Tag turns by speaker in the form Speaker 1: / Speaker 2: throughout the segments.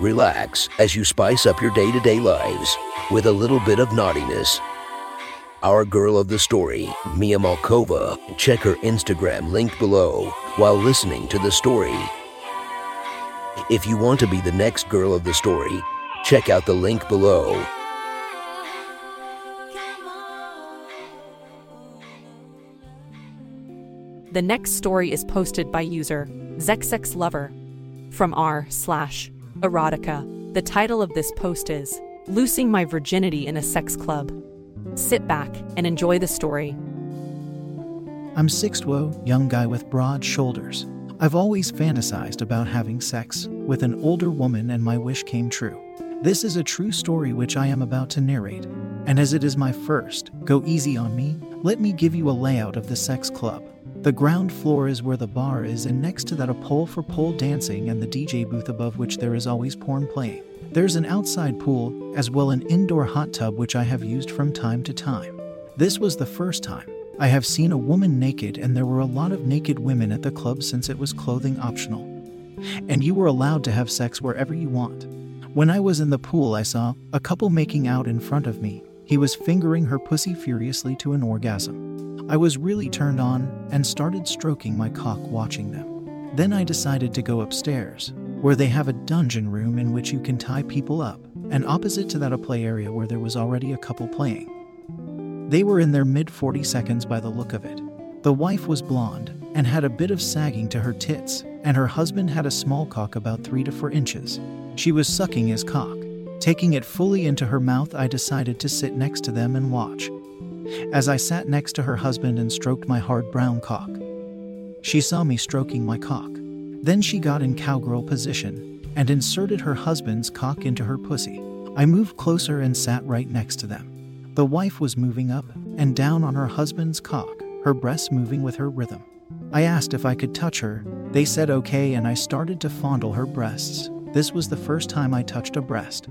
Speaker 1: Relax as you spice up your day to day lives with a little bit of naughtiness. Our girl of the story, Mia Malkova, check her Instagram linked below while listening to the story. If you want to be the next girl of the story, check out the link below.
Speaker 2: The next story is posted by user Lover from r slash erotica. The title of this post is Losing My Virginity in a Sex Club. Sit back and enjoy the story.
Speaker 3: I'm Sixtwo, young guy with broad shoulders. I've always fantasized about having sex with an older woman, and my wish came true. This is a true story which I am about to narrate, and as it is my first, go easy on me, let me give you a layout of the sex club. The ground floor is where the bar is, and next to that, a pole for pole dancing and the DJ booth above which there is always porn playing. There's an outside pool, as well an indoor hot tub which I have used from time to time. This was the first time I have seen a woman naked, and there were a lot of naked women at the club since it was clothing optional. And you were allowed to have sex wherever you want. When I was in the pool, I saw a couple making out in front of me. He was fingering her pussy furiously to an orgasm. I was really turned on and started stroking my cock watching them. Then I decided to go upstairs, where they have a dungeon room in which you can tie people up, and opposite to that, a play area where there was already a couple playing. They were in their mid 40 seconds by the look of it. The wife was blonde and had a bit of sagging to her tits, and her husband had a small cock about 3 to 4 inches. She was sucking his cock. Taking it fully into her mouth, I decided to sit next to them and watch as I sat next to her husband and stroked my hard brown cock. She saw me stroking my cock. Then she got in cowgirl position and inserted her husband's cock into her pussy. I moved closer and sat right next to them. The wife was moving up and down on her husband's cock, her breasts moving with her rhythm. I asked if I could touch her. They said okay, and I started to fondle her breasts. This was the first time I touched a breast.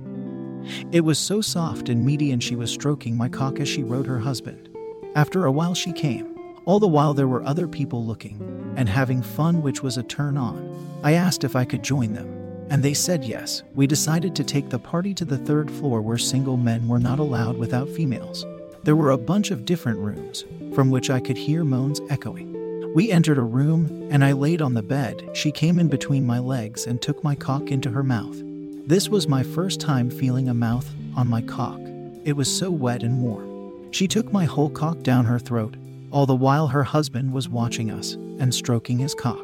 Speaker 3: It was so soft and meaty, and she was stroking my cock as she rode her husband. After a while, she came. All the while, there were other people looking and having fun, which was a turn on. I asked if I could join them, and they said yes. We decided to take the party to the third floor where single men were not allowed without females. There were a bunch of different rooms, from which I could hear moans echoing. We entered a room, and I laid on the bed. She came in between my legs and took my cock into her mouth. This was my first time feeling a mouth on my cock. It was so wet and warm. She took my whole cock down her throat, all the while her husband was watching us and stroking his cock.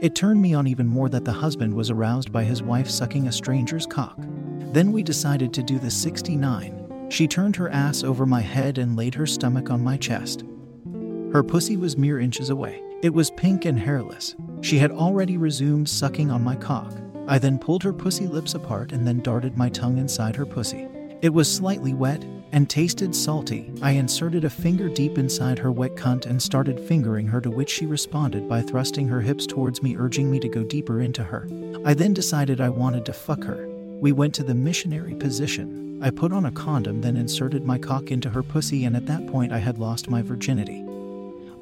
Speaker 3: It turned me on even more that the husband was aroused by his wife sucking a stranger's cock. Then we decided to do the 69. She turned her ass over my head and laid her stomach on my chest. Her pussy was mere inches away. It was pink and hairless. She had already resumed sucking on my cock. I then pulled her pussy lips apart and then darted my tongue inside her pussy. It was slightly wet and tasted salty. I inserted a finger deep inside her wet cunt and started fingering her, to which she responded by thrusting her hips towards me, urging me to go deeper into her. I then decided I wanted to fuck her. We went to the missionary position. I put on a condom, then inserted my cock into her pussy, and at that point I had lost my virginity.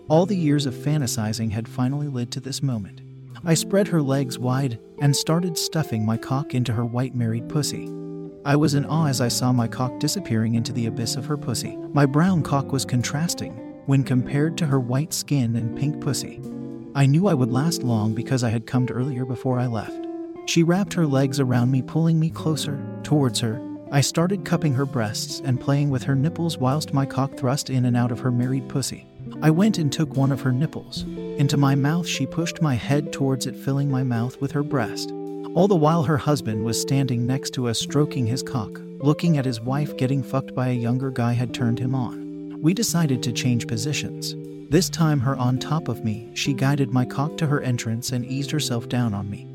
Speaker 3: All the years of fantasizing had finally led to this moment. I spread her legs wide and started stuffing my cock into her white married pussy. I was in awe as I saw my cock disappearing into the abyss of her pussy. My brown cock was contrasting when compared to her white skin and pink pussy. I knew I would last long because I had come earlier before I left. She wrapped her legs around me, pulling me closer towards her. I started cupping her breasts and playing with her nipples whilst my cock thrust in and out of her married pussy. I went and took one of her nipples. Into my mouth, she pushed my head towards it, filling my mouth with her breast. All the while, her husband was standing next to us, stroking his cock, looking at his wife getting fucked by a younger guy had turned him on. We decided to change positions. This time, her on top of me, she guided my cock to her entrance and eased herself down on me.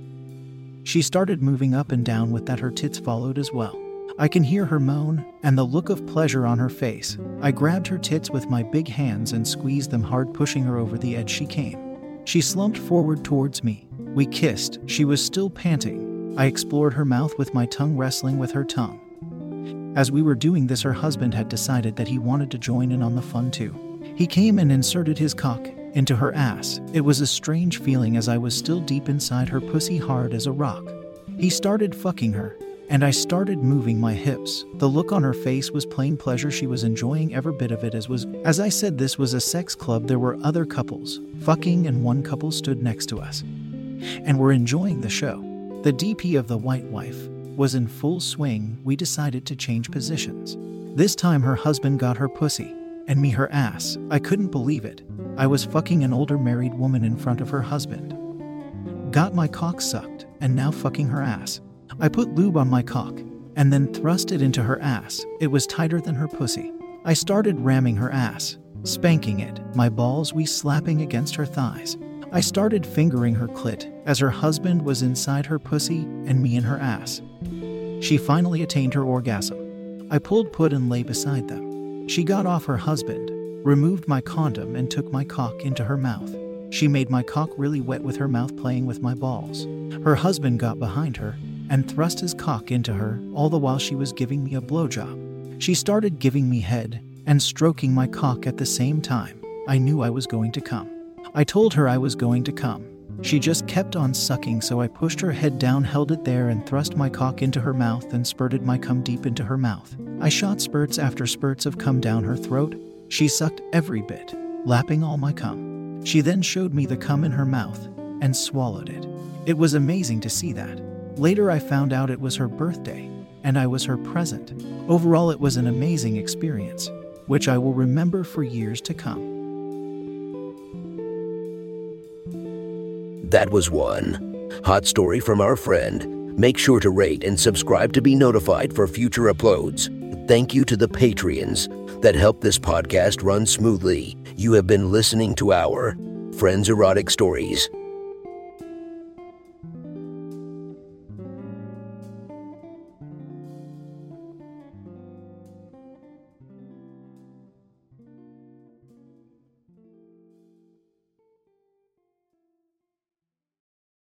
Speaker 3: She started moving up and down with that, her tits followed as well. I can hear her moan and the look of pleasure on her face. I grabbed her tits with my big hands and squeezed them hard, pushing her over the edge she came. She slumped forward towards me. We kissed. She was still panting. I explored her mouth with my tongue wrestling with her tongue. As we were doing this, her husband had decided that he wanted to join in on the fun too. He came and inserted his cock into her ass. It was a strange feeling as I was still deep inside her pussy, hard as a rock. He started fucking her, and I started moving my hips. The look on her face was plain pleasure. She was enjoying every bit of it as was as I said this was a sex club. There were other couples fucking and one couple stood next to us and were enjoying the show. The DP of the white wife was in full swing. We decided to change positions. This time her husband got her pussy and me her ass. I couldn't believe it. I was fucking an older married woman in front of her husband. Got my cock sucked and now fucking her ass. I put lube on my cock and then thrust it into her ass. It was tighter than her pussy. I started ramming her ass, spanking it, my balls we slapping against her thighs. I started fingering her clit as her husband was inside her pussy and me in her ass. She finally attained her orgasm. I pulled put and lay beside them. She got off her husband, removed my condom, and took my cock into her mouth. She made my cock really wet with her mouth playing with my balls. Her husband got behind her and thrust his cock into her, all the while she was giving me a blowjob. She started giving me head and stroking my cock at the same time. I knew I was going to come. I told her I was going to come. She just kept on sucking, so I pushed her head down, held it there, and thrust my cock into her mouth and spurted my cum deep into her mouth. I shot spurts after spurts of cum down her throat. She sucked every bit, lapping all my cum. She then showed me the cum in her mouth and swallowed it. It was amazing to see that. Later, I found out it was her birthday, and I was her present. Overall, it was an amazing experience, which I will remember for years to come.
Speaker 1: That was one. Hot story from our friend. Make sure to rate and subscribe to be notified for future uploads. Thank you to the Patreons that help this podcast run smoothly. You have been listening to our Friends Erotic Stories.